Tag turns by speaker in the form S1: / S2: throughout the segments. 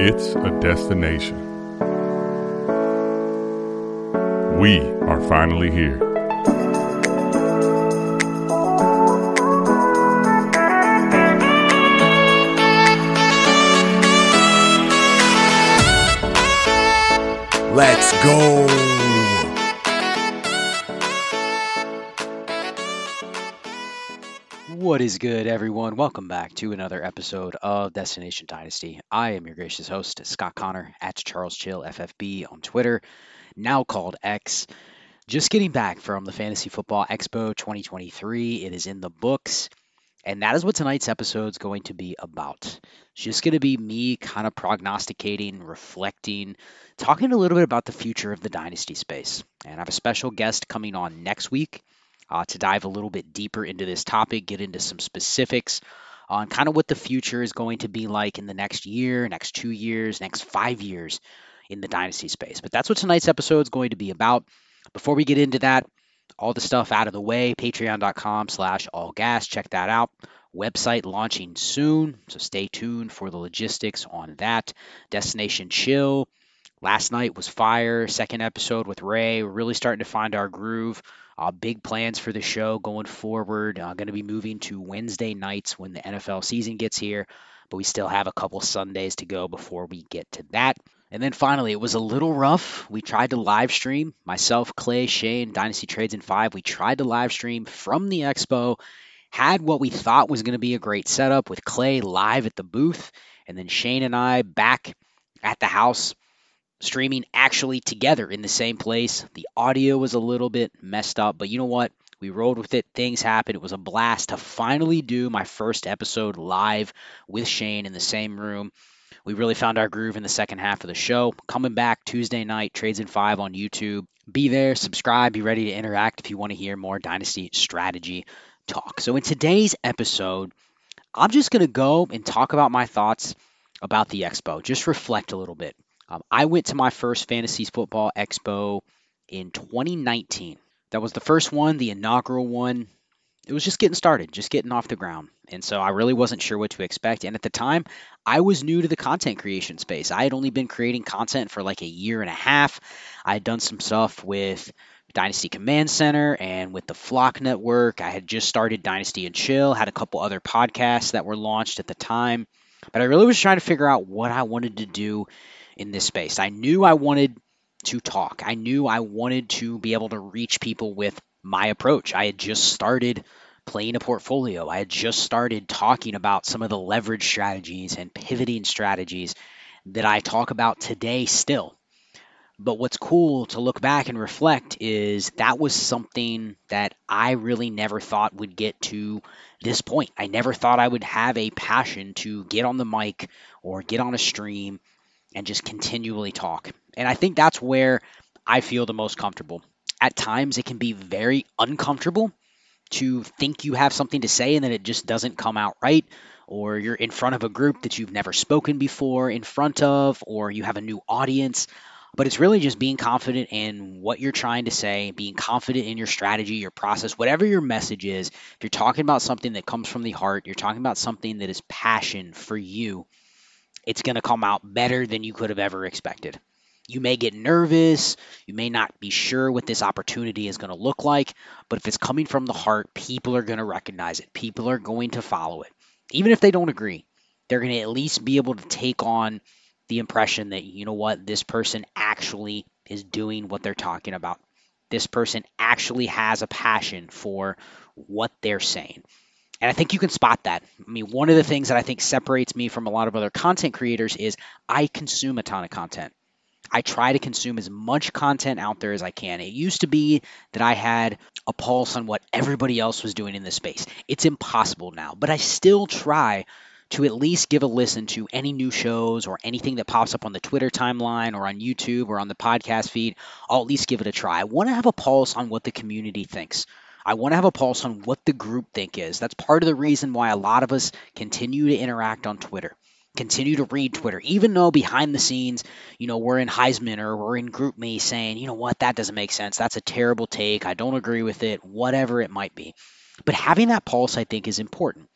S1: It's a destination. We are finally here.
S2: Let's go.
S3: What is good, everyone? Welcome back to another episode of Destination Dynasty. I am your gracious host, Scott Connor, at Charles Chill FFB on Twitter, now called X. Just getting back from the Fantasy Football Expo 2023. It is in the books, and that is what tonight's episode is going to be about. It's just going to be me kind of prognosticating, reflecting, talking a little bit about the future of the Dynasty space. And I have a special guest coming on next week uh, to dive a little bit deeper into this topic, get into some specifics on kind of what the future is going to be like in the next year, next two years, next five years in the dynasty space. But that's what tonight's episode is going to be about. Before we get into that, all the stuff out of the way, patreon.com slash all gas, check that out. Website launching soon, so stay tuned for the logistics on that. Destination Chill. Last night was fire. Second episode with Ray. We're really starting to find our groove. Uh, big plans for the show going forward. Uh, going to be moving to Wednesday nights when the NFL season gets here, but we still have a couple Sundays to go before we get to that. And then finally, it was a little rough. We tried to live stream, myself, Clay, Shane, Dynasty Trades in 5. We tried to live stream from the expo, had what we thought was going to be a great setup with Clay live at the booth, and then Shane and I back at the house streaming actually together in the same place. The audio was a little bit messed up, but you know what? We rolled with it. Things happened. It was a blast to finally do my first episode live with Shane in the same room. We really found our groove in the second half of the show. Coming back Tuesday night, Trades in 5 on YouTube. Be there, subscribe, be ready to interact if you want to hear more Dynasty strategy talk. So, in today's episode, I'm just going to go and talk about my thoughts about the expo, just reflect a little bit. Um, I went to my first Fantasy Football Expo in 2019. That was the first one, the inaugural one. It was just getting started, just getting off the ground. And so I really wasn't sure what to expect. And at the time, I was new to the content creation space. I had only been creating content for like a year and a half. I had done some stuff with Dynasty Command Center and with the Flock Network. I had just started Dynasty and Chill, had a couple other podcasts that were launched at the time. But I really was trying to figure out what I wanted to do in this space. I knew I wanted to talk. I knew I wanted to be able to reach people with my approach. I had just started playing a portfolio. I had just started talking about some of the leverage strategies and pivoting strategies that I talk about today still. But what's cool to look back and reflect is that was something that I really never thought would get to this point. I never thought I would have a passion to get on the mic or get on a stream and just continually talk. And I think that's where I feel the most comfortable. At times, it can be very uncomfortable to think you have something to say and then it just doesn't come out right, or you're in front of a group that you've never spoken before in front of, or you have a new audience. But it's really just being confident in what you're trying to say, being confident in your strategy, your process, whatever your message is. If you're talking about something that comes from the heart, you're talking about something that is passion for you, it's going to come out better than you could have ever expected. You may get nervous, you may not be sure what this opportunity is going to look like, but if it's coming from the heart, people are going to recognize it. People are going to follow it. Even if they don't agree, they're going to at least be able to take on the impression that, you know what, this person actually is doing what they're talking about. This person actually has a passion for what they're saying. And I think you can spot that. I mean, one of the things that I think separates me from a lot of other content creators is I consume a ton of content. I try to consume as much content out there as I can. It used to be that I had a pulse on what everybody else was doing in this space. It's impossible now, but I still try to at least give a listen to any new shows or anything that pops up on the Twitter timeline or on YouTube or on the podcast feed. I'll at least give it a try. I want to have a pulse on what the community thinks. I want to have a pulse on what the group think is. That's part of the reason why a lot of us continue to interact on Twitter, continue to read Twitter, even though behind the scenes, you know, we're in Heisman or we're in GroupMe saying, you know what, that doesn't make sense. That's a terrible take. I don't agree with it, whatever it might be. But having that pulse, I think, is important.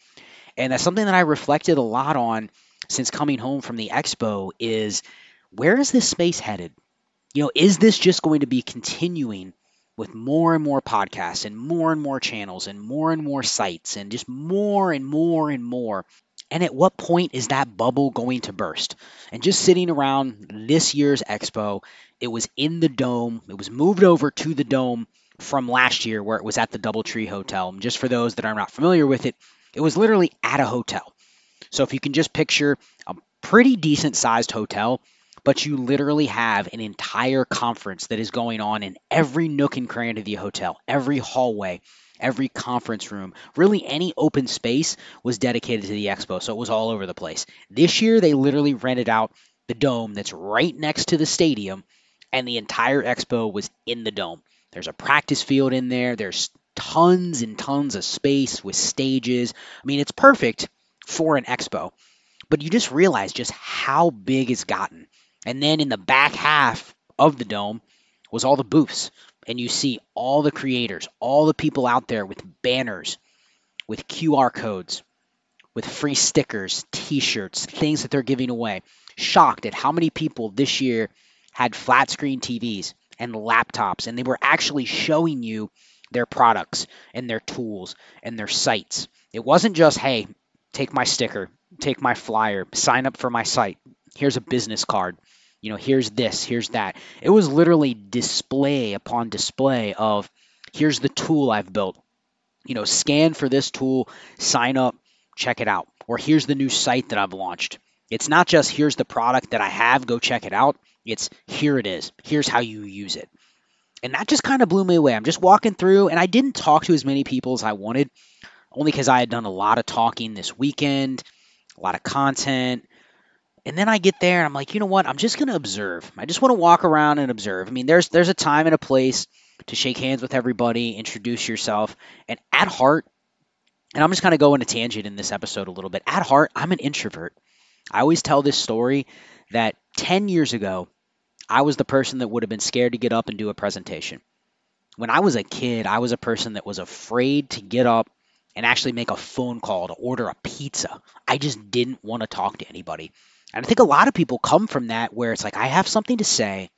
S3: And that's something that I reflected a lot on since coming home from the expo is where is this space headed? You know, is this just going to be continuing with more and more podcasts and more and more channels and more and more sites and just more and more and more? And at what point is that bubble going to burst? And just sitting around this year's expo, it was in the dome. It was moved over to the dome from last year where it was at the Doubletree Hotel. And just for those that are not familiar with it, it was literally at a hotel. So if you can just picture a pretty decent sized hotel, but you literally have an entire conference that is going on in every nook and cranny of the hotel, every hallway, every conference room, really any open space was dedicated to the expo. So it was all over the place. This year, they literally rented out the dome that's right next to the stadium, and the entire expo was in the dome. There's a practice field in there. There's tons and tons of space with stages. I mean, it's perfect for an expo. But you just realize just how big it's gotten. And then in the back half of the dome was all the booths. And you see all the creators, all the people out there with banners, with QR codes, with free stickers, t shirts, things that they're giving away. Shocked at how many people this year had flat screen TVs and laptops, and they were actually showing you their products and their tools and their sites. It wasn't just, hey, take my sticker, take my flyer, sign up for my site. Here's a business card. You know, here's this, here's that. It was literally display upon display of here's the tool I've built. You know, scan for this tool, sign up, check it out. Or here's the new site that I've launched. It's not just here's the product that I have, go check it out. It's here it is. Here's how you use it. And that just kind of blew me away. I'm just walking through, and I didn't talk to as many people as I wanted, only because I had done a lot of talking this weekend, a lot of content. And then I get there, and I'm like, you know what? I'm just going to observe. I just want to walk around and observe. I mean, there's there's a time and a place to shake hands with everybody, introduce yourself, and at heart, and I'm just kind of going a tangent in this episode a little bit. At heart, I'm an introvert. I always tell this story that 10 years ago, I was the person that would have been scared to get up and do a presentation. When I was a kid, I was a person that was afraid to get up and actually make a phone call to order a pizza. I just didn't want to talk to anybody. And I think a lot of people come from that where it's like, I have something to say,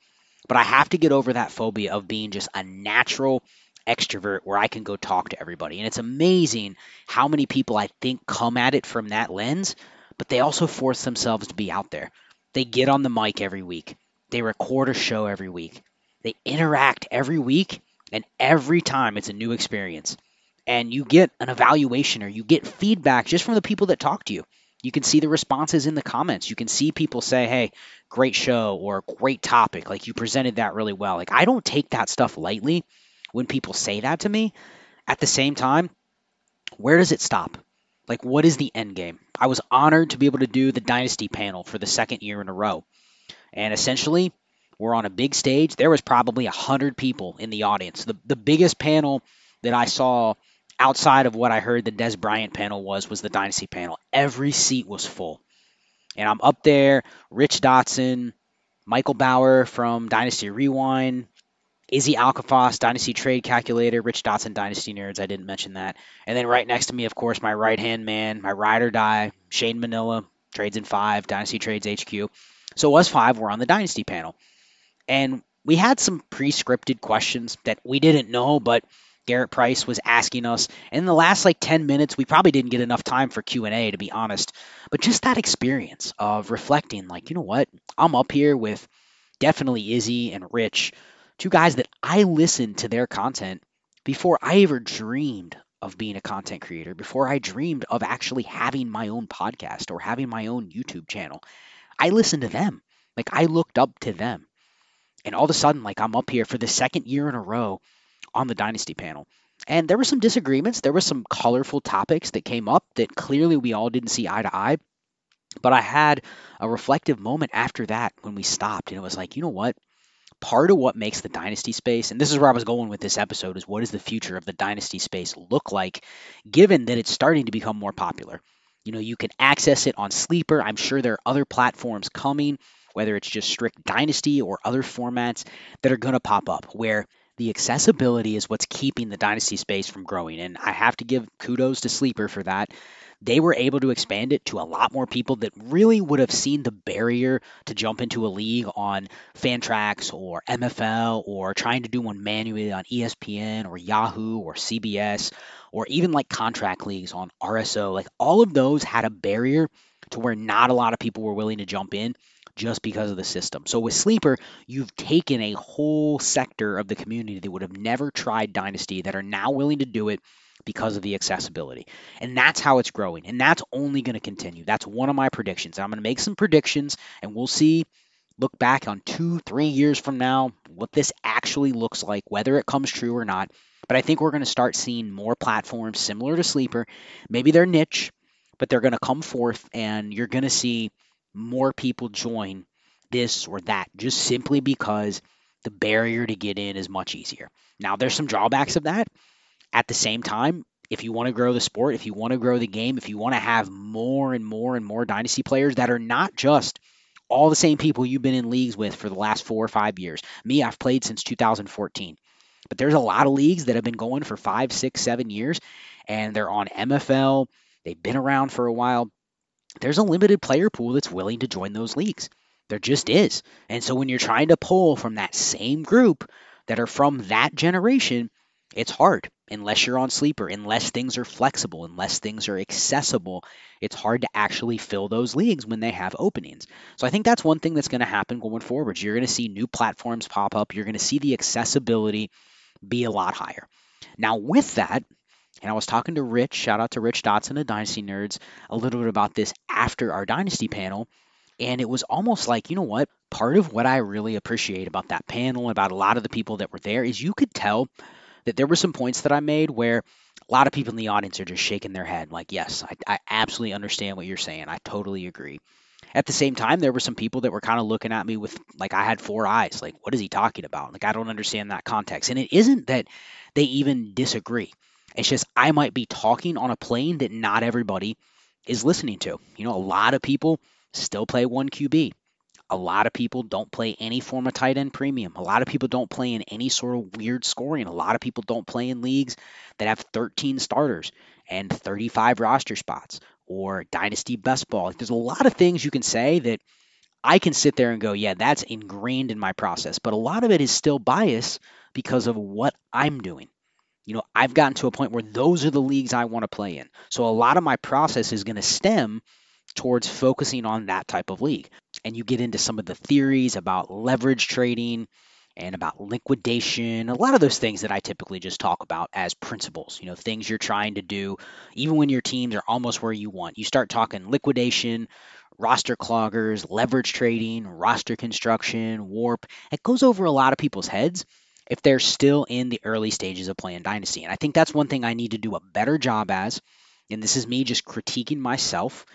S3: but I have to get over that phobia of being just a natural extrovert where I can go talk to everybody. And it's amazing how many people I think come at it from that lens, but they also force themselves to be out there. They get on the mic every week. They record a show every week. They interact every week, and every time it's a new experience. And you get an evaluation or you get feedback just from the people that talk to you. You can see the responses in the comments. You can see people say, hey, great show or great topic. Like you presented that really well. Like I don't take that stuff lightly when people say that to me. At the same time, where does it stop? Like, what is the end game? I was honored to be able to do the Dynasty panel for the second year in a row. And essentially, we're on a big stage. There was probably 100 people in the audience. The, the biggest panel that I saw outside of what I heard the Dez Bryant panel was, was the Dynasty panel. Every seat was full. And I'm up there, Rich Dotson, Michael Bauer from Dynasty Rewind, Izzy Alkafas, Dynasty Trade Calculator, Rich Dotson, Dynasty Nerds. I didn't mention that. And then right next to me, of course, my right hand man, my ride or die, Shane Manila, Trades in Five, Dynasty Trades HQ. So us five were on the Dynasty panel. And we had some pre scripted questions that we didn't know, but Garrett Price was asking us. And in the last like 10 minutes, we probably didn't get enough time for Q&A to be honest. But just that experience of reflecting like, you know what? I'm up here with definitely Izzy and Rich two guys that I listened to their content before I ever dreamed of being a content creator, before I dreamed of actually having my own podcast or having my own YouTube channel. I listened to them. Like I looked up to them. And all of a sudden, like I'm up here for the second year in a row on the Dynasty panel. And there were some disagreements. There were some colorful topics that came up that clearly we all didn't see eye to eye. But I had a reflective moment after that when we stopped. And it was like, you know what? part of what makes the dynasty space, and this is where I was going with this episode, is what does the future of the dynasty space look like, given that it's starting to become more popular. You know, you can access it on Sleeper. I'm sure there are other platforms coming, whether it's just strict dynasty or other formats that are going to pop up where the accessibility is what's keeping the dynasty space from growing. And I have to give kudos to Sleeper for that. they were able to expand it to a lot more people that really would have seen the barrier to jump into a league on Fantrax or MFL or trying to do one manually on ESPN or Yahoo or CBS or even like contract leagues on RSO. Like all of those had a barrier to where not a lot of people were willing to jump in just because of the system. So with Sleeper, you've taken a whole sector of the community that would have never tried Dynasty that are now willing to do it because of the accessibility. And that's how it's growing. And that's only going to continue. That's one of my predictions. I'm going to make some predictions and we'll see look back on 2 3 years from now what this actually looks like whether it comes true or not. But I think we're going to start seeing more platforms similar to Sleeper. Maybe they're niche, but they're going to come forth and you're going to see more people join this or that just simply because the barrier to get in is much easier. Now, there's some drawbacks of that. At the same time, if you want to grow the sport, if you want to grow the game, if you want to have more and more and more dynasty players that are not just all the same people you've been in leagues with for the last four or five years. Me, I've played since 2014. But there's a lot of leagues that have been going for five, six, seven years, and they're on MFL. They've been around for a while there's a limited player pool that's willing to join those leagues. There just is. And so when you're trying to pull from that same group that are from that generation, it's hard unless you're on sleeper, unless things are flexible, unless things are accessible. It's hard to actually fill those leagues when they have openings. So I think that's one thing that's going to happen going forward. You're going to see new platforms pop up. You're going to see the accessibility be a lot higher. Now, with that, and I was talking to Rich, shout out to Rich Dotson of Dynasty Nerds, a little bit about this after our Dynasty panel. And it was almost like, you know what? Part of what I really appreciate about that panel, about a lot of the people that were there, is you could tell that there were some points that I made where a lot of people in the audience are just shaking their head, like, yes, I, I absolutely understand what you're saying. I totally agree. At the same time, there were some people that were kind of looking at me with, like, I had four eyes. Like, what is he talking about? Like, I don't understand that context. And it isn't that they even disagree. It's just I might be talking on a plane that not everybody is listening to. You know, a lot of people still play one QB. A lot of people don't play any form of tight end premium. A lot of people don't play in any sort of weird scoring. A lot of people don't play in leagues that have 13 starters and 35 roster spots or dynasty best ball. There's a lot of things you can say that I can sit there and go, yeah, that's ingrained in my process. But a lot of it is still bias because of what I'm doing you know, I've gotten to a point where those are the leagues I want to play in. So a lot of my process is going to stem towards focusing on that type of league. And you get into some of the theories about leverage trading and about liquidation, a lot of those things that I typically just talk about as principles, you know, things you're trying to do even when your teams are almost where you want. You start talking liquidation, roster cloggers, leverage trading, roster construction, warp. It goes over a lot of people's heads if they're still in the early stages of playing Dynasty. And I think that's one thing I need to do a better job as, and this is me just critiquing myself,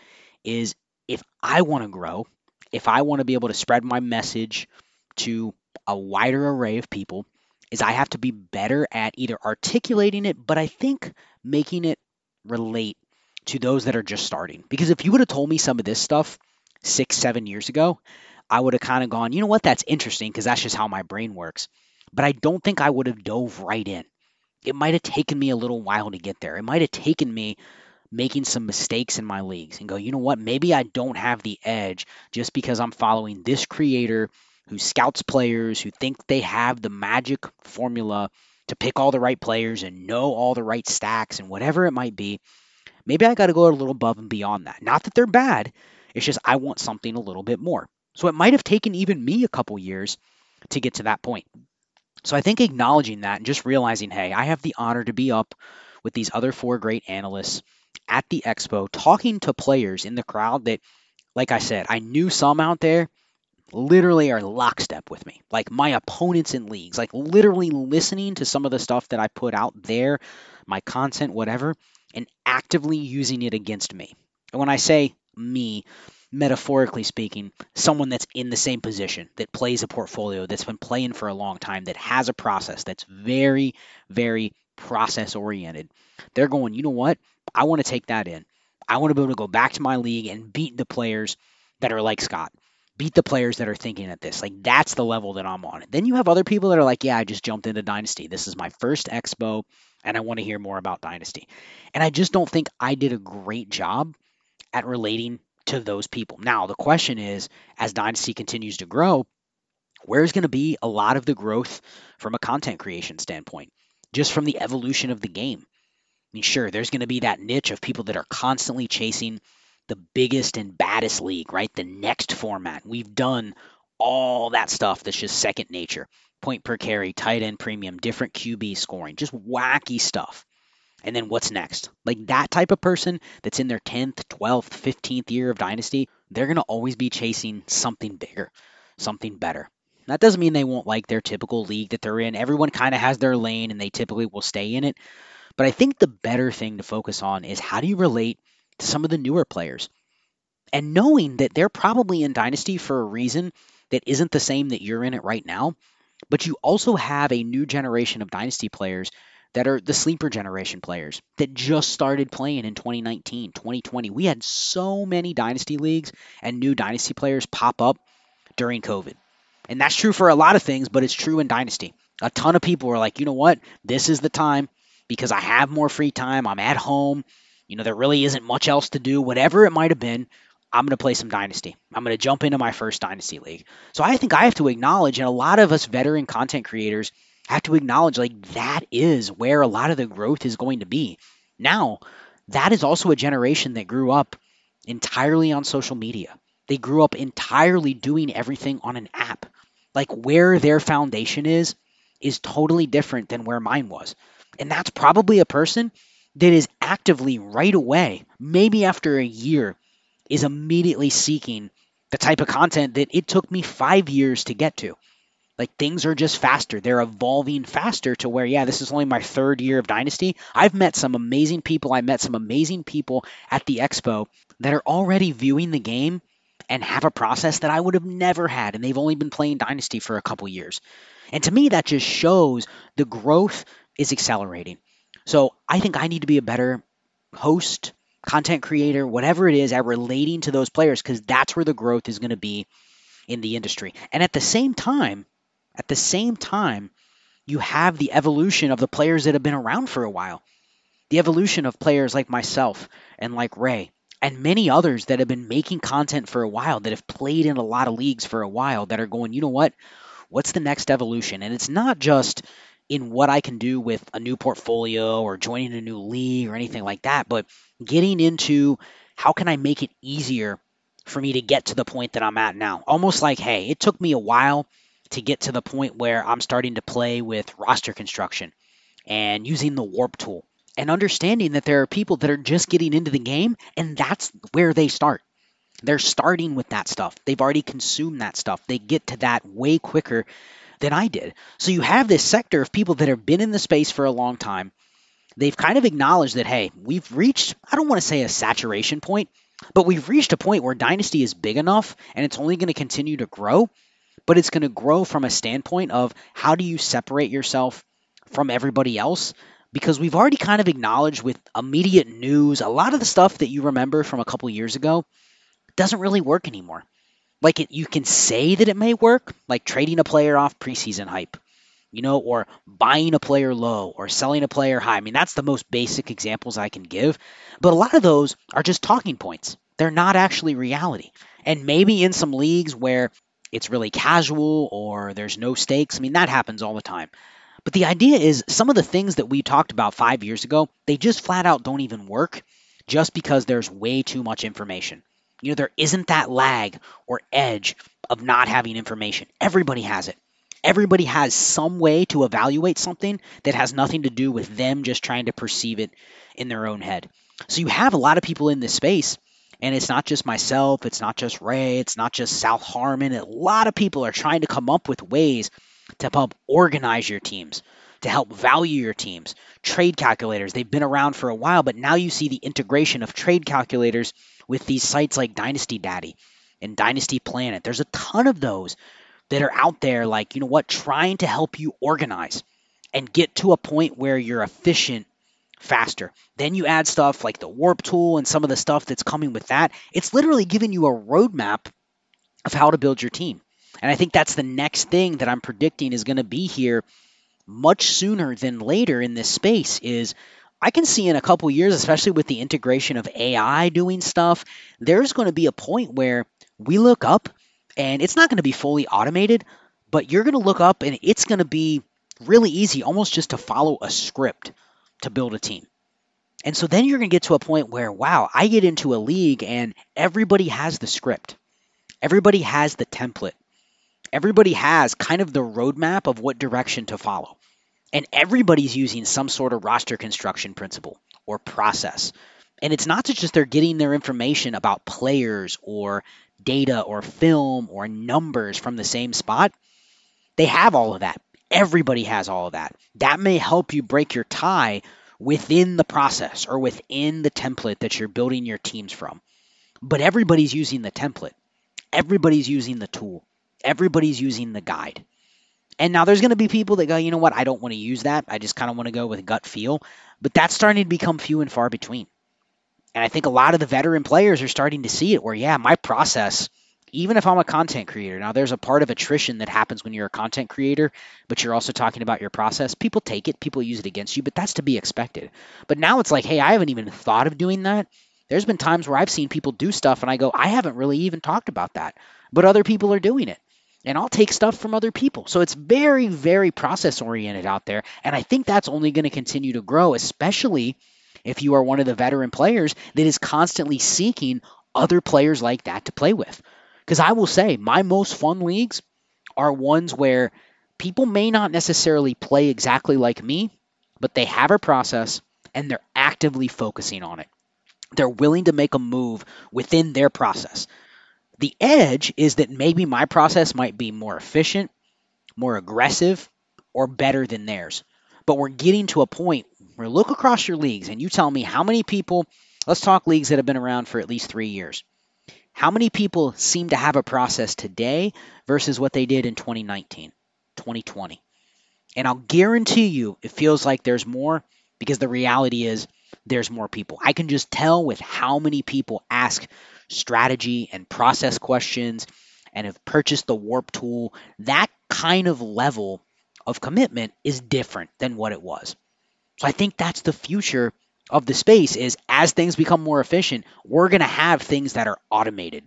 S3: is if I want to grow, if I want to be able to spread my message to a wider array of people, is I have to be better at either articulating it, but I think making it relate to those that are just starting. Because if you would have told me some of this stuff six, seven years ago, I would have kind of gone, you know what, that's interesting because that's just how my brain works but I don't think I would have dove right in. It might have taken me a little while to get there. It might have taken me making some mistakes in my leagues and go, you know what, maybe I don't have the edge just because I'm following this creator who scouts players who think they have the magic formula to pick all the right players and know all the right stacks and whatever it might be. Maybe I got to go a little above and beyond that. Not that they're bad, it's just I want something a little bit more. So it might have taken even me a couple years to get to that point. So I think acknowledging that and just realizing, hey, I have the honor to be up with these other four great analysts at the expo talking to players in the crowd that, like I said, I knew some out there literally are lockstep with me. Like my opponents in leagues, like literally listening to some of the stuff that I put out there, my content, whatever, and actively using it against me. And when I say me, metaphorically speaking, someone that's in the same position, that plays a portfolio, that's been playing for a long time, that has a process that's very, very process oriented. They're going, you know what? I want to take that in. I want to be able to go back to my league and beat the players that are like Scott, beat the players that are thinking at this. Like that's the level that I'm on. Then you have other people that are like, yeah, I just jumped into Dynasty. This is my first expo and I want to hear more about Dynasty. And I just don't think I did a great job at relating to those people. Now, the question is as Dynasty continues to grow, where's going to be a lot of the growth from a content creation standpoint, just from the evolution of the game? I mean, sure, there's going to be that niche of people that are constantly chasing the biggest and baddest league, right? The next format. We've done all that stuff that's just second nature. Point per carry, tight end premium, different QB scoring, just wacky stuff. And then what's next? Like that type of person that's in their 10th, 12th, 15th year of dynasty, they're going to always be chasing something bigger, something better. That doesn't mean they won't like their typical league that they're in. Everyone kind of has their lane and they typically will stay in it. But I think the better thing to focus on is how do you relate to some of the newer players? And knowing that they're probably in Dynasty for a reason that isn't the same that you're in it right now, but you also have a new generation of Dynasty players that are the sleeper generation players that just started playing in 2019, 2020. We had so many Dynasty leagues and new Dynasty players pop up during COVID. And that's true for a lot of things, but it's true in Dynasty. A ton of people were like, you know what? This is the time because I have more free time. I'm at home. You know, there really isn't much else to do. Whatever it might have been, I'm going to play some Dynasty. I'm going to jump into my first Dynasty league. So I think I have to acknowledge, and a lot of us veteran content creators have to acknowledge, like, that is where a lot of the growth is going to be. Now, that is also a generation that grew up entirely on social media. They grew up entirely doing everything on an app. Like, where their foundation is, is totally different than where mine was. And that's probably a person that is actively right away, maybe after a year, is immediately seeking the type of content that it took me five years to get to. Like things are just faster. They're evolving faster to where, yeah, this is only my third year of Dynasty. I've met some amazing people. I met some amazing people at the expo that are already viewing the game and have a process that I would have never had. And they've only been playing Dynasty for a couple years. And to me, that just shows the growth is accelerating. So I think I need to be a better host, content creator, whatever it is, at relating to those players because that's where the growth is going to be in the industry. And at the same time, at the same time, you have the evolution of the players that have been around for a while. The evolution of players like myself and like Ray and many others that have been making content for a while, that have played in a lot of leagues for a while, that are going, you know what? What's the next evolution? And it's not just in what I can do with a new portfolio or joining a new league or anything like that, but getting into how can I make it easier for me to get to the point that I'm at now. Almost like, hey, it took me a while to get to the point where I'm starting to play with roster construction and using the warp tool and understanding that there are people that are just getting into the game and that's where they start. They're starting with that stuff. They've already consumed that stuff. They get to that way quicker than I did. So you have this sector of people that have been in the space for a long time. They've kind of acknowledged that, hey, we've reached, I don't want to say a saturation point, but we've reached a point where Dynasty is big enough and it's only going to continue to grow, but it's going to grow from a standpoint of how do you separate yourself from everybody else? Because we've already kind of acknowledged with immediate news, a lot of the stuff that you remember from a couple years ago doesn't really work anymore like it, you can say that it may work, like trading a player off preseason hype, you know, or buying a player low or selling a player high. I mean, that's the most basic examples I can give. But a lot of those are just talking points. They're not actually reality. And maybe in some leagues where it's really casual or there's no stakes, I mean, that happens all the time. But the idea is some of the things that we talked about five years ago, they just flat out don't even work just because there's way too much information. You know, there isn't that lag or edge of not having information. Everybody has it. Everybody has some way to evaluate something that has nothing to do with them just trying to perceive it in their own head. So you have a lot of people in this space, and it's not just myself, it's not just Ray, it's not just South Harmon. A lot of people are trying to come up with ways to help organize your teams, to help value your teams. Trade calculators, they've been around for a while, but now you see the integration of trade calculators with these sites like Dynasty Daddy and Dynasty Planet. There's a ton of those that are out there, like, you know what, trying to help you organize and get to a point where you're efficient faster. Then you add stuff like the warp tool and some of the stuff that's coming with that. It's literally giving you a roadmap of how to build your team. And I think that's the next thing that I'm predicting is going to be here much sooner than later in this space is I can see in a couple years, especially with the integration of AI doing stuff, there's going to be a point where we look up and it's not going to be fully automated, but you're going to look up and it's going to be really easy, almost just to follow a script to build a team. And so then you're going to get to a point where, wow, I get into a league and everybody has the script, everybody has the template, everybody has kind of the roadmap of what direction to follow. And everybody's using some sort of roster construction principle or process. And it's not just they're getting their information about players or data or film or numbers from the same spot. They have all of that. Everybody has all of that. That may help you break your tie within the process or within the template that you're building your teams from. But everybody's using the template. Everybody's using the tool. Everybody's using the guide. And now there's going to be people that go, you know what, I don't want to use that. I just kind of want to go with gut feel. But that's starting to become few and far between. And I think a lot of the veteran players are starting to see it where, yeah, my process, even if I'm a content creator, now there's a part of attrition that happens when you're a content creator, but you're also talking about your process. People take it, people use it against you, but that's to be expected. But now it's like, hey, I haven't even thought of doing that. There's been times where I've seen people do stuff and I go, I haven't really even talked about that, but other people are doing it and I'll take stuff from other people. So it's very, very process oriented out there. And I think that's only going to continue to grow, especially if you are one of the veteran players that is constantly seeking other players like that to play with. Because I will say, my most fun leagues are ones where people may not necessarily play exactly like me, but they have a process and they're actively focusing on it. They're willing to make a move within their process. The edge is that maybe my process might be more efficient, more aggressive, or better than theirs. But we're getting to a point where look across your leagues and you tell me how many people, let's talk leagues that have been around for at least three years. How many people seem to have a process today versus what they did in 2019, 2020? And I'll guarantee you it feels like there's more because the reality is there's more people. I can just tell with how many people ask strategy and process questions and have purchased the warp tool, that kind of level of commitment is different than what it was. So I think that's the future of the space is as things become more efficient, we're going to have things that are automated.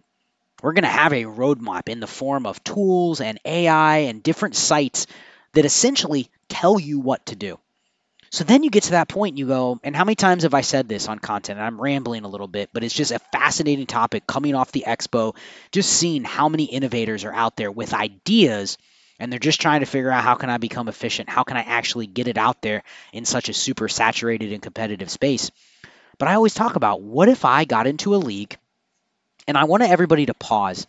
S3: We're going to have a roadmap in the form of tools and AI and different sites that essentially tell you what to do. So then you get to that point and you go, and how many times have I said this on content? And I'm rambling a little bit, but it's just a fascinating topic coming off the expo, just seeing how many innovators are out there with ideas and they're just trying to figure out how can I become efficient? How can I actually get it out there in such a super saturated and competitive space? But I always talk about what if I got into a league and I want everybody to pause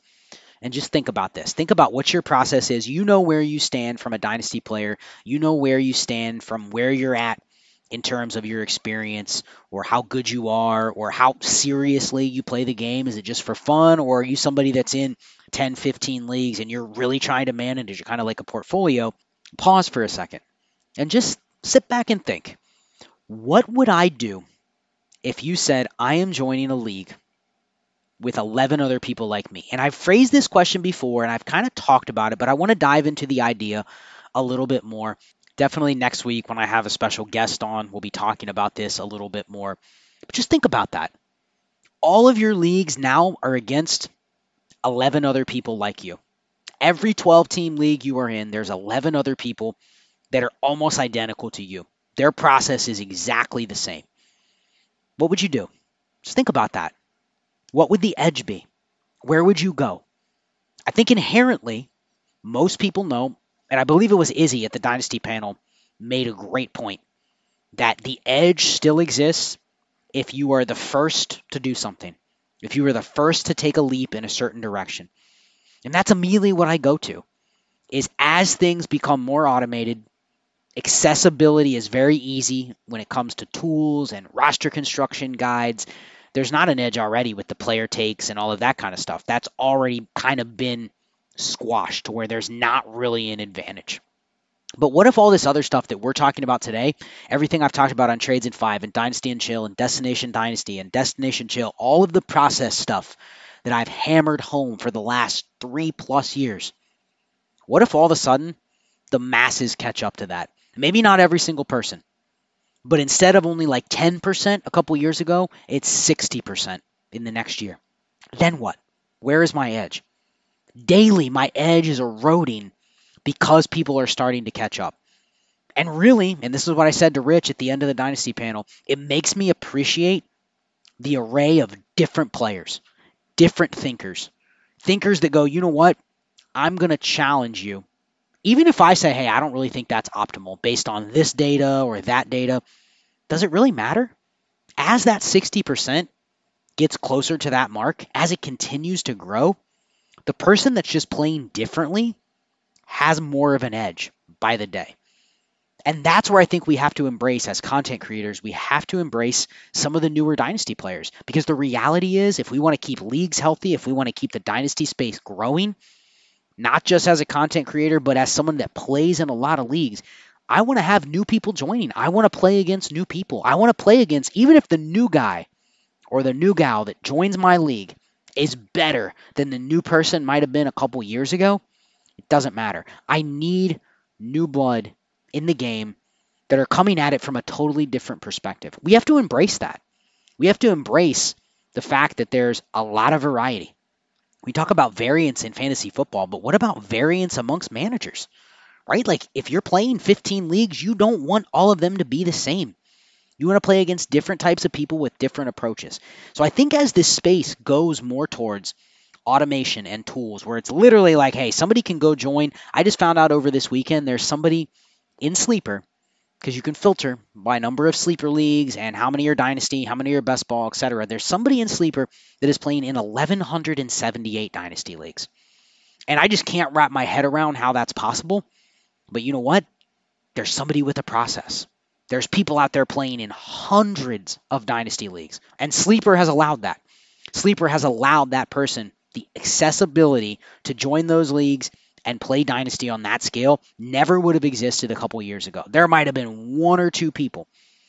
S3: and just think about this. Think about what your process is. You know where you stand from a dynasty player. You know where you stand from where you're at in terms of your experience or how good you are or how seriously you play the game. Is it just for fun or are you somebody that's in 10, 15 leagues and you're really trying to manage you're kind of like a portfolio? Pause for a second and just sit back and think. What would I do if you said, I am joining a league with 11 other people like me? And I've phrased this question before and I've kind of talked about it, but I want to dive into the idea a little bit more. Definitely next week when I have a special guest on, we'll be talking about this a little bit more. But just think about that. All of your leagues now are against 11 other people like you. Every 12 team league you are in, there's 11 other people that are almost identical to you. Their process is exactly the same. What would you do? Just think about that. What would the edge be? Where would you go? I think inherently, most people know, and I believe it was Izzy at the Dynasty panel made a great point that the edge still exists if you are the first to do something, if you were the first to take a leap in a certain direction. And that's immediately what I go to is as things become more automated, accessibility is very easy when it comes to tools and roster construction guides there's not an edge already with the player takes and all of that kind of stuff. That's already kind of been squashed to where there's not really an advantage. But what if all this other stuff that we're talking about today, everything I've talked about on Trades in 5 and Dynasty and Chill and Destination Dynasty and Destination Chill, all of the process stuff that I've hammered home for the last three plus years. What if all of a sudden the masses catch up to that? Maybe not every single person, but instead of only like 10% a couple years ago, it's 60% in the next year. Then what? Where is my edge? Daily, my edge is eroding because people are starting to catch up. And really, and this is what I said to Rich at the end of the Dynasty panel, it makes me appreciate the array of different players, different thinkers, thinkers that go, you know what? I'm going to challenge you. Even if I say, hey, I don't really think that's optimal based on this data or that data, does it really matter? As that 60% gets closer to that mark, as it continues to grow, the person that's just playing differently has more of an edge by the day. And that's where I think we have to embrace as content creators, we have to embrace some of the newer dynasty players because the reality is if we want to keep leagues healthy, if we want to keep the dynasty space growing, not just as a content creator, but as someone that plays in a lot of leagues, I want to have new people joining. I want to play against new people. I want to play against, even if the new guy or the new gal that joins my league is better than the new person might have been a couple years ago, it doesn't matter. I need new blood in the game that are coming at it from a totally different perspective. We have to embrace that. We have to embrace the fact that there's a lot of variety. We talk about variance in fantasy football, but what about variance amongst managers? Right? Like if you're playing 15 leagues, you don't want all of them to be the same. You want to play against different types of people with different approaches. So I think as this space goes more towards automation and tools where it's literally like, hey, somebody can go join. I just found out over this weekend there's somebody in Sleeper, because you can filter by number of Sleeper leagues and how many are Dynasty, how many are Best Ball, etc. There's somebody in Sleeper that is playing in 1,178 Dynasty leagues. And I just can't wrap my head around how that's possible. But you know what? There's somebody with a process. There's people out there playing in hundreds of Dynasty leagues. And Sleeper has allowed that. Sleeper has allowed that person the accessibility to join those leagues and play Dynasty on that scale never would have existed a couple years ago. There might have been one or two people.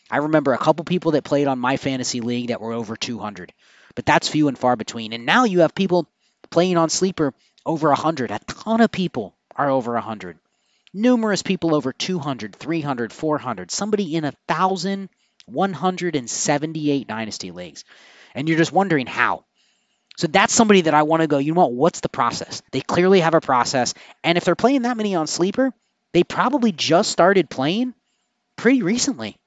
S3: I remember a couple people that played on my fantasy league that were over 200, but that's few and far between. And now you have people playing on Sleeper over 100. A ton of people are over 100. Numerous people over 200, 300, 400. Somebody in a 1,178 Dynasty leagues. And you're just wondering how. So that's somebody that I want to go, you know what, what's the process? They clearly have a process. And if they're playing that many on Sleeper, they probably just started playing pretty recently.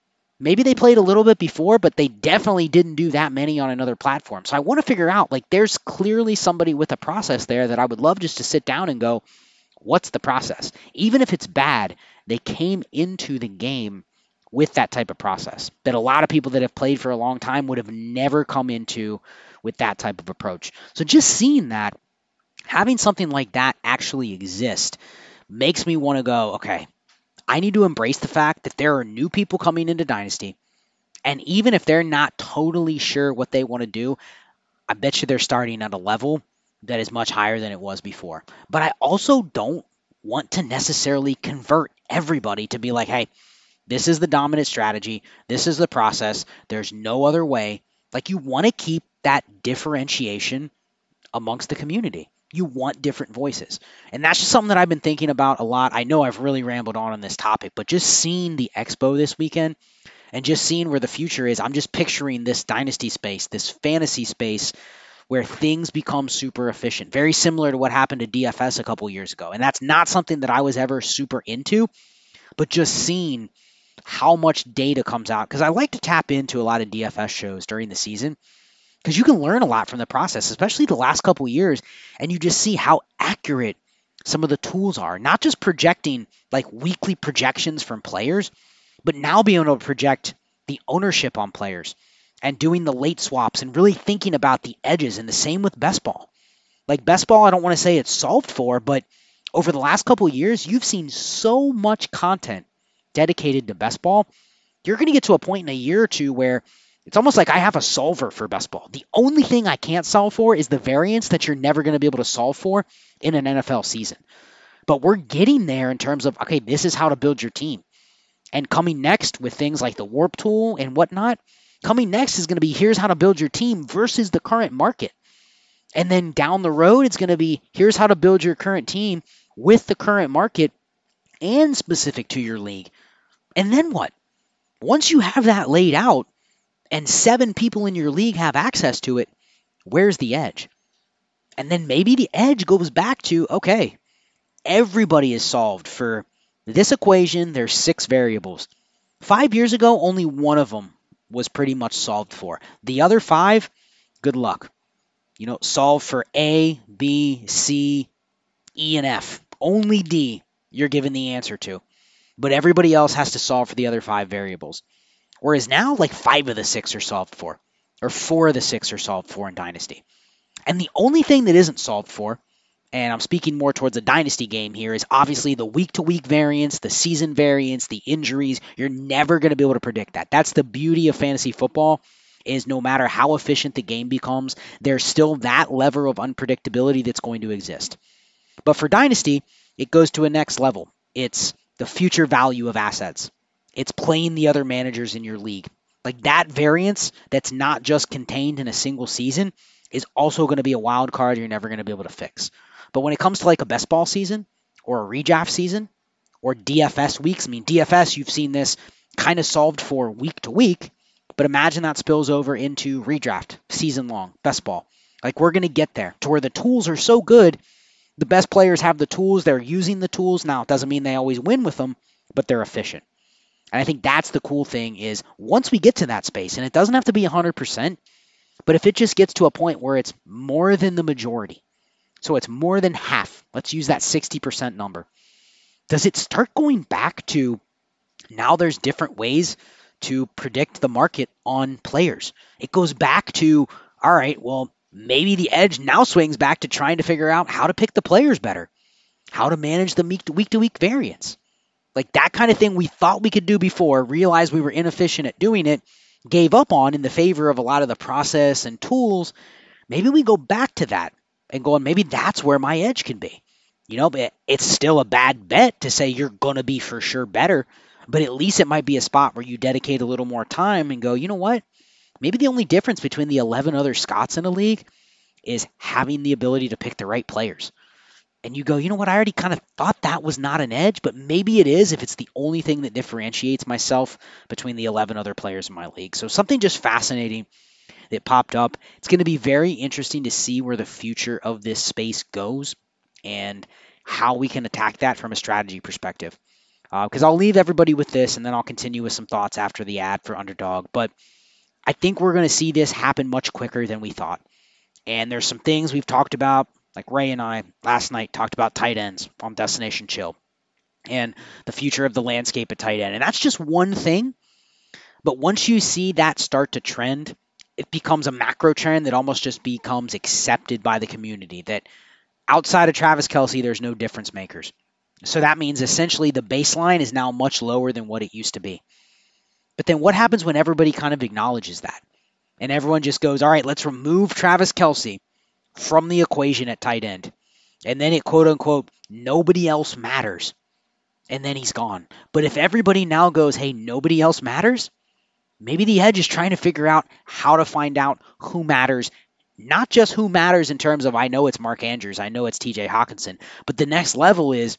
S3: Maybe they played a little bit before, but they definitely didn't do that many on another platform. So I want to figure out like there's clearly somebody with a process there that I would love just to sit down and go, what's the process? Even if it's bad, they came into the game with that type of process that a lot of people that have played for a long time would have never come into with that type of approach. So just seeing that, having something like that actually exist, makes me want to go, okay, I need to embrace the fact that there are new people coming into Dynasty. And even if they're not totally sure what they want to do, I bet you they're starting at a level that is much higher than it was before. But I also don't want to necessarily convert everybody to be like, hey, this is the dominant strategy. This is the process. There's no other way. Like, you want to keep that differentiation amongst the community. You want different voices. And that's just something that I've been thinking about a lot. I know I've really rambled on on this topic, but just seeing the expo this weekend and just seeing where the future is, I'm just picturing this dynasty space, this fantasy space where things become super efficient. Very similar to what happened to DFS a couple years ago. And that's not something that I was ever super into, but just seeing how much data comes out because I like to tap into a lot of DFS shows during the season because you can learn a lot from the process, especially the last couple years, and you just see how accurate some of the tools are. Not just projecting like weekly projections from players, but now being able to project the ownership on players and doing the late swaps and really thinking about the edges. And the same with best ball. Like best ball, I don't want to say it's solved for, but over the last couple years, you've seen so much content dedicated to best ball. You're going to get to a point in a year or two where it's almost like I have a solver for best ball. The only thing I can't solve for is the variance that you're never going to be able to solve for in an NFL season. But we're getting there in terms of, okay, this is how to build your team. And coming next with things like the warp tool and whatnot, coming next is going to be here's how to build your team versus the current market. And then down the road, it's going to be here's how to build your current team with the current market and specific to your league. And then what? Once you have that laid out and seven people in your league have access to it, where's the edge? And then maybe the edge goes back to okay, everybody is solved for this equation. There's six variables. Five years ago, only one of them was pretty much solved for. The other five, good luck. You know, solve for A, B, C, E, and F. Only D you're given the answer to. But everybody else has to solve for the other five variables. Whereas now, like five of the six are solved for, or four of the six are solved for in Dynasty. And the only thing that isn't solved for, and I'm speaking more towards a Dynasty game here, is obviously the week to week variance, the season variance, the injuries. You're never going to be able to predict that. That's the beauty of fantasy football is no matter how efficient the game becomes, there's still that level of unpredictability that's going to exist. But for Dynasty, it goes to a next level. It's the future value of assets. It's playing the other managers in your league. Like that variance that's not just contained in a single season is also going to be a wild card you're never going to be able to fix. But when it comes to like a best ball season or a redraft season or DFS weeks, I mean, DFS, you've seen this kind of solved for week to week, but imagine that spills over into redraft season long, best ball. Like we're going to get there to where the tools are so good the best players have the tools, they're using the tools. Now, it doesn't mean they always win with them, but they're efficient. And I think that's the cool thing is once we get to that space, and it doesn't have to be 100%, but if it just gets to a point where it's more than the majority, so it's more than half, let's use that 60% number, does it start going back to now there's different ways to predict the market on players? It goes back to, all right, well, maybe the edge now swings back to trying to figure out how to pick the players better, how to manage the week to week variance. Like that kind of thing we thought we could do before, realized we were inefficient at doing it, gave up on in the favor of a lot of the process and tools. Maybe we go back to that and go, maybe that's where my edge can be. You know, but it's still a bad bet to say you're going to be for sure better, but at least it might be a spot where you dedicate a little more time and go, you know what? Maybe the only difference between the 11 other Scots in a league is having the ability to pick the right players. And you go, you know what? I already kind of thought that was not an edge, but maybe it is if it's the only thing that differentiates myself between the 11 other players in my league. So something just fascinating that popped up. It's going to be very interesting to see where the future of this space goes and how we can attack that from a strategy perspective. Because uh, I'll leave everybody with this and then I'll continue with some thoughts after the ad for Underdog. But I think we're going to see this happen much quicker than we thought. And there's some things we've talked about, like Ray and I last night talked about tight ends on Destination Chill and the future of the landscape at tight end. And that's just one thing. But once you see that start to trend, it becomes a macro trend that almost just becomes accepted by the community that outside of Travis Kelce, there's no difference makers. So that means essentially the baseline is now much lower than what it used to be. But then what happens when everybody kind of acknowledges that? And everyone just goes, all right, let's remove Travis Kelce from the equation at tight end. And then it quote unquote, nobody else matters. And then he's gone. But if everybody now goes, hey, nobody else matters, maybe the edge is trying to figure out how to find out who matters. Not just who matters in terms of I know it's Mark Andrews, I know it's TJ Hockenson, but the next level is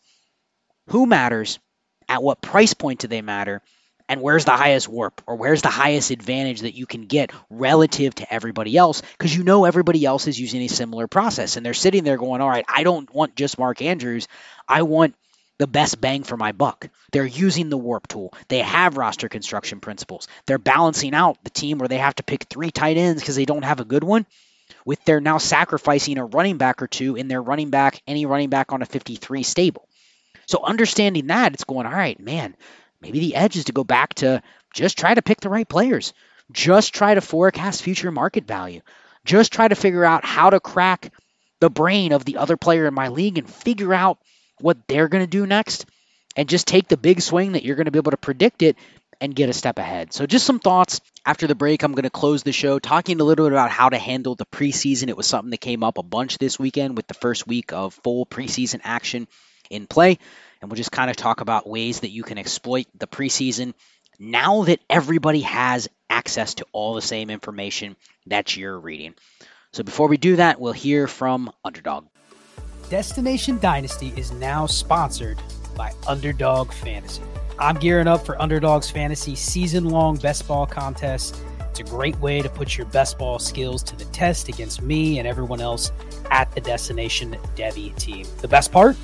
S3: who matters, at what price point do they matter, and where's the highest warp? Or where's the highest advantage that you can get relative to everybody else? Because you know everybody else is using a similar process. And they're sitting there going all right i don't want just mark andrews. I want the best bang for my buck. They're using the warp tool. They have roster construction principles. They're balancing out the team where they have to pick three tight ends because they don't have a good one with their now sacrificing a running back or two in their running back any running back on a 53 stable. So understanding that it's going all right man maybe the edge is to go back to just try to pick the right players. Just try to forecast future market value. Just try to figure out how to crack the brain of the other player in my league and figure out what they're going to do next and just take the big swing that you're going to be able to predict it and get a step ahead. So, just some thoughts after the break. I'm going to close the show talking a little bit about how to handle the preseason. It was something that came up a bunch this weekend with the first week of full preseason action in play and we'll just kind of talk about ways that you can exploit the preseason now that everybody has access to all the same information that you're reading. So before we do that, we'll hear from Underdog.
S2: Destination Dynasty is now sponsored by Underdog Fantasy. I'm gearing up for Underdog's Fantasy season long best ball contest. It's a great way to put your best ball skills to the test against me and everyone else at the Destination Devy team. The best part?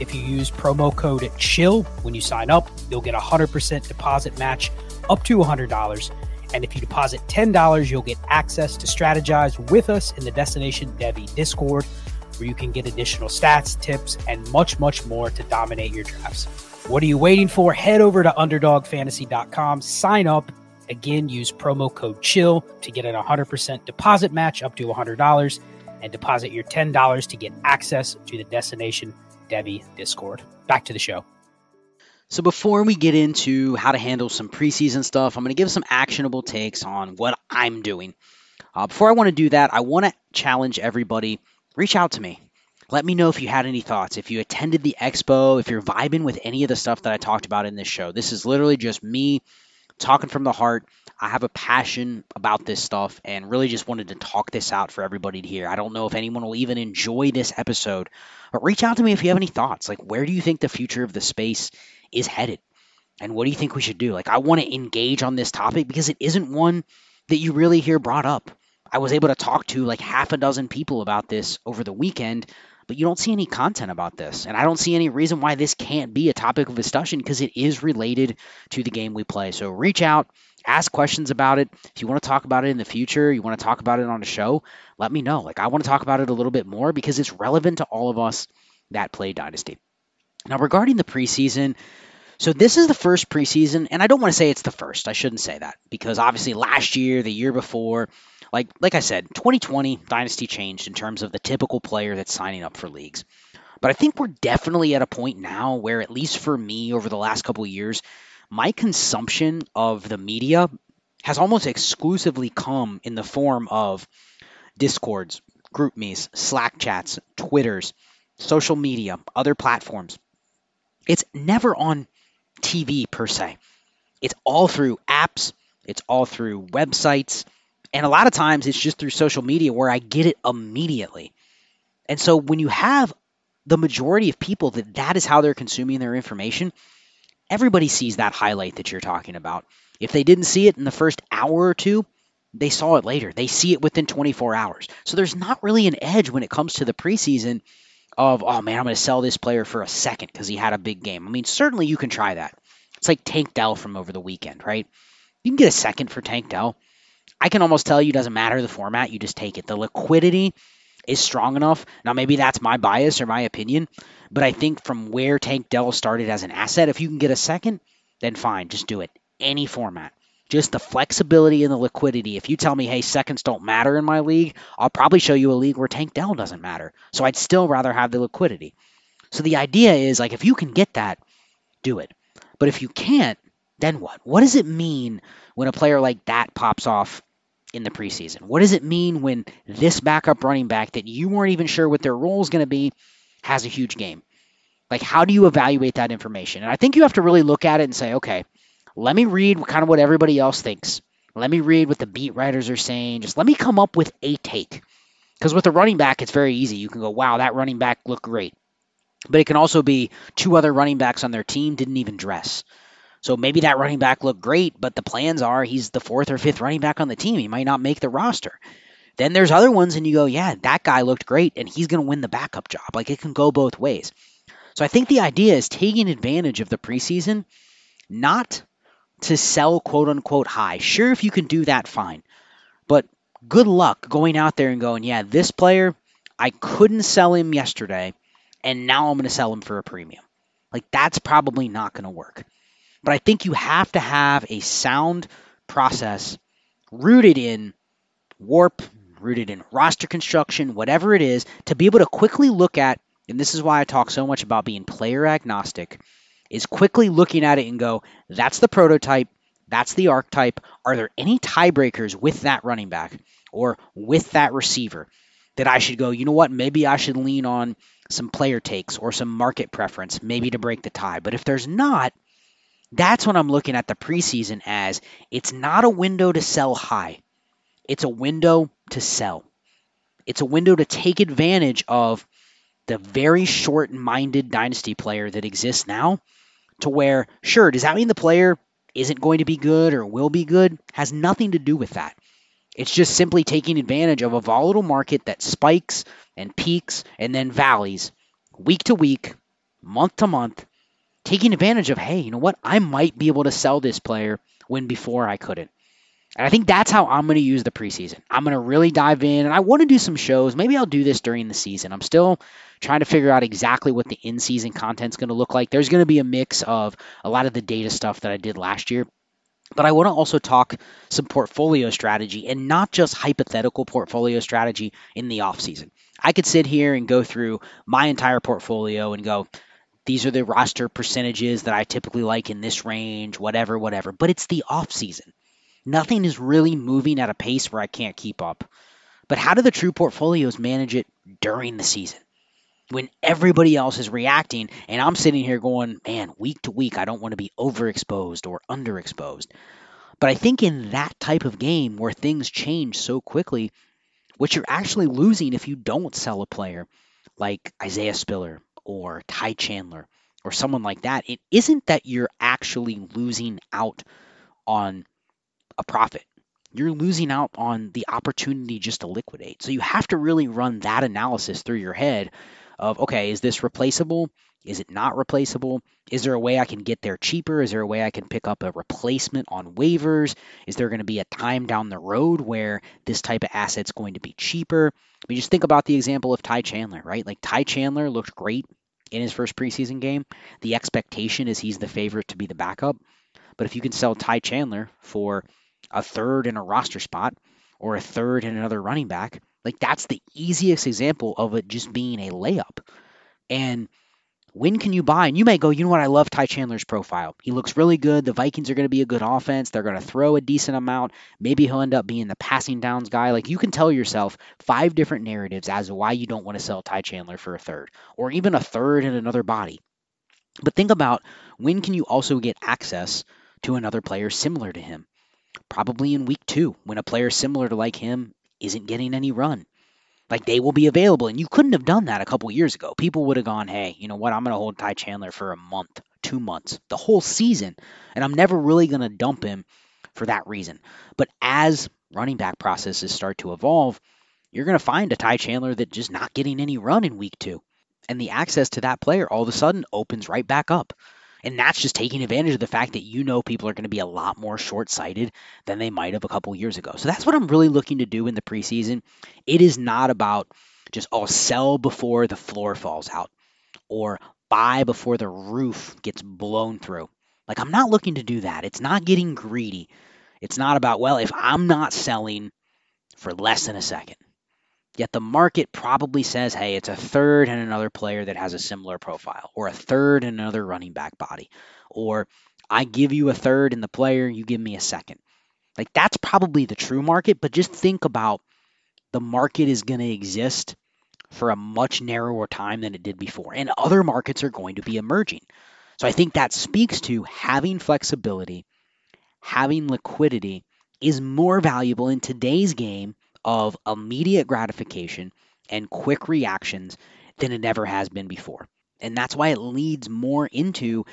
S2: If you use promo code CHILL when you sign up, you'll get a 100% deposit match up to $100. And if you deposit $10, you'll get access to strategize with us in the Destination Devy Discord, where you can get additional stats, tips, and much, much more to dominate your drafts. What are you waiting for? Head over to underdogfantasy.com, sign up. Again, use promo code CHILL to get an 100% deposit match up to $100 and deposit your $10 to get access to the Destination Devy Discord. Back to the show.
S3: So before we get into how to handle some preseason stuff, I'm going to give some actionable takes on what I'm doing. Uh, before I want to do that, I want to challenge everybody. Reach out to me. Let me know if you had any thoughts. If you attended the expo, if you're vibing with any of the stuff that I talked about in this show. This is literally just me talking from the heart. I have a passion about this stuff and really just wanted to talk this out for everybody to hear. I don't know if anyone will even enjoy this episode, but reach out to me if you have any thoughts. Like, where do you think the future of the space is headed? And what do you think we should do? Like, I want to engage on this topic because it isn't one that you really hear brought up. I was able to talk to like half a dozen people about this over the weekend, but you don't see any content about this. And I don't see any reason why this can't be a topic of discussion because it is related to the game we play. So reach out, ask questions about it. If you want to talk about it in the future, you want to talk about it on a show, let me know. Like, I want to talk about it a little bit more because it's relevant to all of us that play Dynasty. Now, regarding the preseason, so this is the first preseason, and I don't want to say it's the first. I shouldn't say that because obviously last year, the year before, like like I said, 2020 Dynasty changed in terms of the typical player that's signing up for leagues. But I think we're definitely at a point now where, at least for me, over the last couple of years, my consumption of the media has almost exclusively come in the form of discords, GroupMes, Slack chats, Twitters, social media, other platforms. It's never on TV per se. It's all through apps, it's all through websites, and a lot of times it's just through social media where I get it immediately. And so when you have the majority of people that that is how they're consuming their information, everybody sees that highlight that you're talking about. If they didn't see it in the first hour or two, they saw it later. They see it within 24 hours. So there's not really an edge when it comes to the preseason of, oh man, I'm going to sell this player for a second because he had a big game. I mean, certainly you can try that. It's like Tank Dell from over the weekend, right? You can get a second for Tank Dell. I can almost tell you doesn't matter the format, you just take it. The liquidity is strong enough. Now, maybe that's my bias or my opinion, but I think from where Tank Dell started as an asset, if you can get a second, then fine, just do it. Any format just the flexibility and the liquidity. If you tell me, hey, seconds don't matter in my league, I'll probably show you a league where Tank Dell doesn't matter. So I'd still rather have the liquidity. So the idea is like if you can get that, do it. But if you can't, then what? What does it mean when a player like that pops off in the preseason? What does it mean when this backup running back that you weren't even sure what their role is going to be has a huge game? Like, how do you evaluate that information? And I think you have to really look at it and say, okay, let me read kind of what everybody else thinks. Let me read what the beat writers are saying. Just let me come up with a take. Because with a running back, it's very easy. You can go, wow, that running back looked great. But it can also be two other running backs on their team didn't even dress. So maybe that running back looked great, but the plans are he's the fourth or fifth running back on the team. He might not make the roster. Then there's other ones, and you go, yeah, that guy looked great, and he's going to win the backup job. Like it can go both ways. So I think the idea is taking advantage of the preseason, not to sell quote unquote high. Sure, if you can do that, fine. But good luck going out there and going, yeah, this player, I couldn't sell him yesterday, and now I'm going to sell him for a premium. Like, that's probably not going to work. But I think you have to have a sound process rooted in warp, rooted in roster construction, whatever it is, to be able to quickly look at, and this is why I talk so much about being player agnostic is quickly looking at it and go, that's the prototype, that's the archetype. Are there any tiebreakers with that running back or with that receiver that I should go, you know what, maybe I should lean on some player takes or some market preference, maybe to break the tie. But if there's not, that's what I'm looking at the preseason as it's not a window to sell high, it's a window to sell. It's a window to take advantage of the very short minded dynasty player that exists now to where, sure, does that mean the player isn't going to be good or will be good? Has nothing to do with that. It's just simply taking advantage of a volatile market that spikes and peaks and then valleys week to week, month to month, taking advantage of, hey, you know what? I might be able to sell this player when before I couldn't. And I think that's how I'm going to use the preseason. I'm going to really dive in and I want to do some shows. Maybe I'll do this during the season. I'm still trying to figure out exactly what the in season content's going to look like. There's going to be a mix of a lot of the data stuff that I did last year. But I want to also talk some portfolio strategy and not just hypothetical portfolio strategy in the offseason. I could sit here and go through my entire portfolio and go, these are the roster percentages that I typically like in this range, whatever, whatever. But it's the offseason. Nothing is really moving at a pace where I can't keep up. But how do the true portfolios manage it during the season? When everybody else is reacting, and I'm sitting here going, man, week to week, I don't want to be overexposed or underexposed. But I think in that type of game where things change so quickly, what you're actually losing if you don't sell a player like Isaiah Spiller or Ty Chandler or someone like that, it isn't that you're actually losing out on a profit. You're losing out on the opportunity just to liquidate. So you have to really run that analysis through your head of okay, is this replaceable? Is it not replaceable? Is there a way I can get there cheaper? Is there a way I can pick up a replacement on waivers? Is there going to be a time down the road where this type of asset's going to be cheaper? I mean, just think about the example of Ty Chandler, right? Like Ty Chandler looked great in his first preseason game. The expectation is he's the favorite to be the backup. But if you can sell Ty Chandler for a third in a roster spot or a third in another running back, like that's the easiest example of it just being a layup. And when can you buy? And you may go, you know what? I love Ty Chandler's profile. He looks really good. The Vikings are going to be a good offense. They're going to throw a decent amount. Maybe he'll end up being the passing downs guy. Like you can tell yourself five different narratives as to why you don't want to sell Ty Chandler for a third or even a third in another body. But think about when can you also get access to another player similar to him? Probably in week two, when a player similar to like him isn't getting any run. Like they will be available. And you couldn't have done that a couple years ago. People would have gone, hey, you know what? I'm going to hold Ty Chandler for a month, two months, the whole season. And I'm never really going to dump him for that reason. But as running back processes start to evolve, you're going to find a Ty Chandler that just not getting any run in week two. And the access to that player all of a sudden opens right back up. And that's just taking advantage of the fact that you know people are going to be a lot more short sighted than they might have a couple years ago. So that's what I'm really looking to do in the preseason. It is not about just, oh, sell before the floor falls out or buy before the roof gets blown through. Like, I'm not looking to do that. It's not getting greedy. It's not about, well, if I'm not selling for less than a second, Yet the market probably says, hey, it's a third and another player that has a similar profile, or a third and another running back body, or I give you a third in the player, you give me a second. Like that's probably the true market, but just think about the market is going to exist for a much narrower time than it did before, and other markets are going to be emerging. So I think that speaks to having flexibility, having liquidity is more valuable in today's game of immediate gratification and quick reactions than it ever has been before. And that's why it leads more into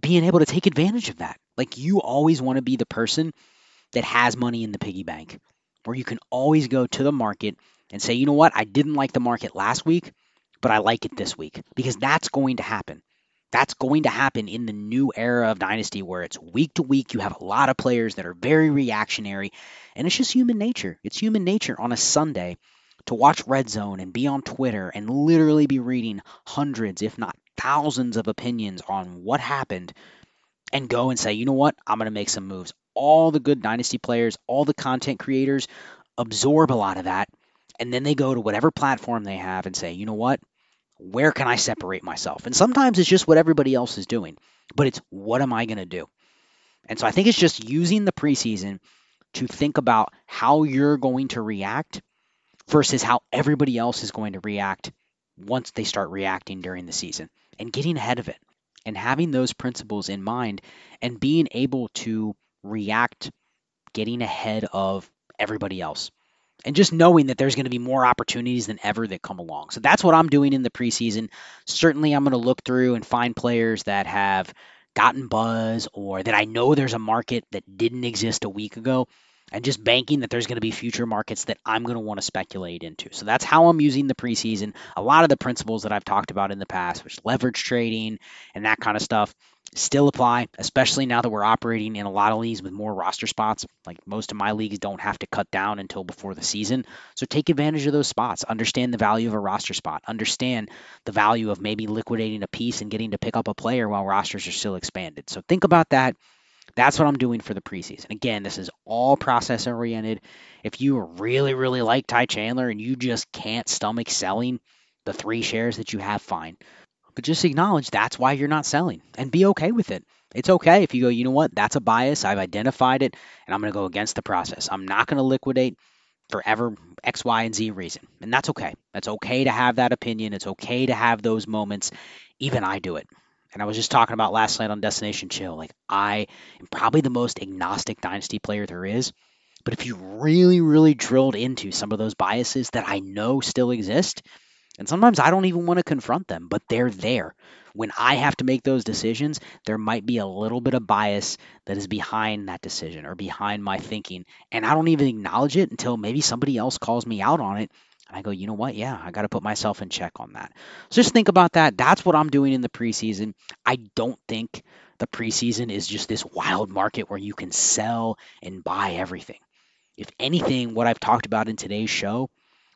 S3: being able to take advantage of that. Like you always want to be the person that has money in the piggy bank, where you can always go to the market and say, you know what, I didn't like the market last week, but I like it this week because that's going to happen. That's going to happen in the new era of Dynasty where it's week to week. You have a lot of players that are very reactionary, and it's just human nature. It's human nature on a Sunday to watch Red Zone and be on Twitter and literally be reading hundreds, if not thousands, of opinions on what happened and go and say, you know what, I'm going to make some moves. All the good Dynasty players, all the content creators absorb a lot of that. And then they go to whatever platform they have and say, you know what, where can I separate myself? And sometimes it's just what everybody else is doing, but it's what am I going to do? And so I think it's just using the preseason to think about how you're going to react versus how everybody else is going to react once they start reacting during the season and getting ahead of it and having those principles in mind and being able to react getting ahead of everybody else. And just knowing that there's going to be more opportunities than ever that come along. So that's what I'm doing in the preseason. Certainly, I'm going to look through and find players that have gotten buzz or that I know there's a market that didn't exist a week ago and just banking that there's going to be future markets that I'm going to want to speculate into. So that's how I'm using the preseason. A lot of the principles that I've talked about in the past, which leverage trading and that kind of stuff, still apply, especially now that we're operating in a lot of leagues with more roster spots. Like most of my leagues don't have to cut down until before the season. So take advantage of those spots. Understand the value of a roster spot. Understand the value of maybe liquidating a piece and getting to pick up a player while rosters are still expanded. So think about that. That's what I'm doing for the preseason. Again, this is all process oriented. If you really, really like Ty Chandler and you just can't stomach selling the three shares that you have, fine but just acknowledge that's why you're not selling and be okay with it. It's okay if you go, you know what, that's a bias. I've identified it and I'm going to go against the process. I'm not going to liquidate forever X, Y, and Z reason. And that's okay. That's okay to have that opinion. It's okay to have those moments. Even I do it. And I was just talking about last night on Destination Chill. Like, I am probably the most agnostic dynasty player there is. But if you really, really drilled into some of those biases that I know still exist, and sometimes I don't even want to confront them, but they're there. When I have to make those decisions, there might be a little bit of bias that is behind that decision or behind my thinking. And I don't even acknowledge it until maybe somebody else calls me out on it. And I go, you know what? Yeah, I got to put myself in check on that. So just think about that. That's what I'm doing in the preseason. I don't think the preseason is just this wild market where you can sell and buy everything. If anything, what I've talked about in today's show,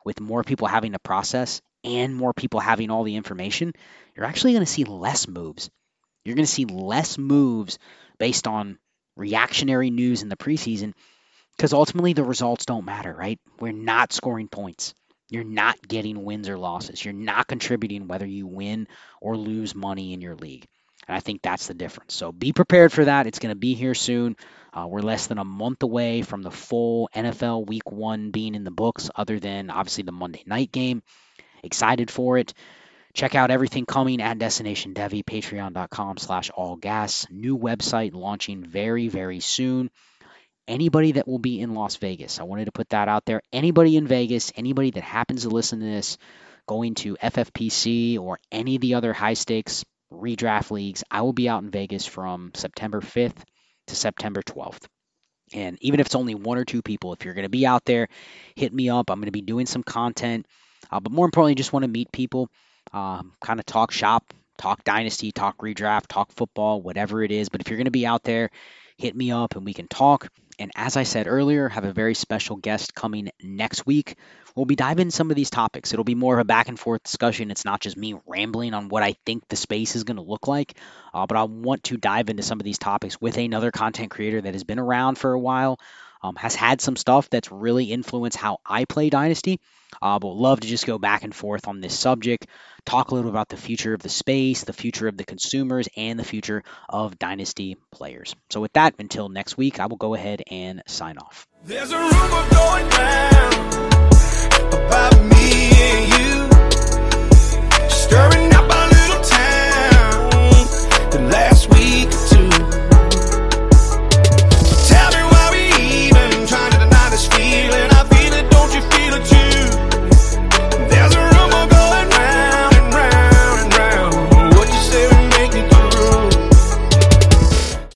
S3: with more people having to process and more people having all the information, you're actually going to see less moves. You're going to see less moves based on reactionary news in the preseason because ultimately the results don't matter, right? We're not scoring points. You're not getting wins or losses. You're not contributing whether you win or lose money in your league. And I think that's the difference. So be prepared for that. It's going to be here soon. Uh, we're less than a month away from the full NFL week one being in the books, other than obviously the Monday night game. Excited for it. Check out everything coming at Destination Devy, patreon.com slash all gas. New website launching very, very soon. Anybody that will be in Las Vegas, I wanted to put that out there. Anybody in Vegas, anybody that happens to listen to this, going to FFPC or any of the other high stakes redraft leagues, I will be out in Vegas from September 5th to September 12th. And even if it's only one or two people, if you're going to be out there, hit me up. I'm going to be doing some content uh, but more importantly, just want to meet people, um, kind of talk shop, talk dynasty, talk redraft, talk football, whatever it is. But if you're going to be out there, hit me up and we can talk. And as I said earlier, have a very special guest coming next week. We'll be diving into some of these topics. It'll be more of a back and forth discussion. It's not just me rambling on what I think the space is going to look like, uh, but I want to dive into some of these topics with another content creator that has been around for a while, um, has had some stuff that's really influenced how I play Dynasty. Uh, but love to just go back and forth on this subject, talk a little about the future of the space, the future of the consumers, and the future of Dynasty players. So, with that, until next week, I will go ahead and sign off. There's a rumor going about me and you, stirring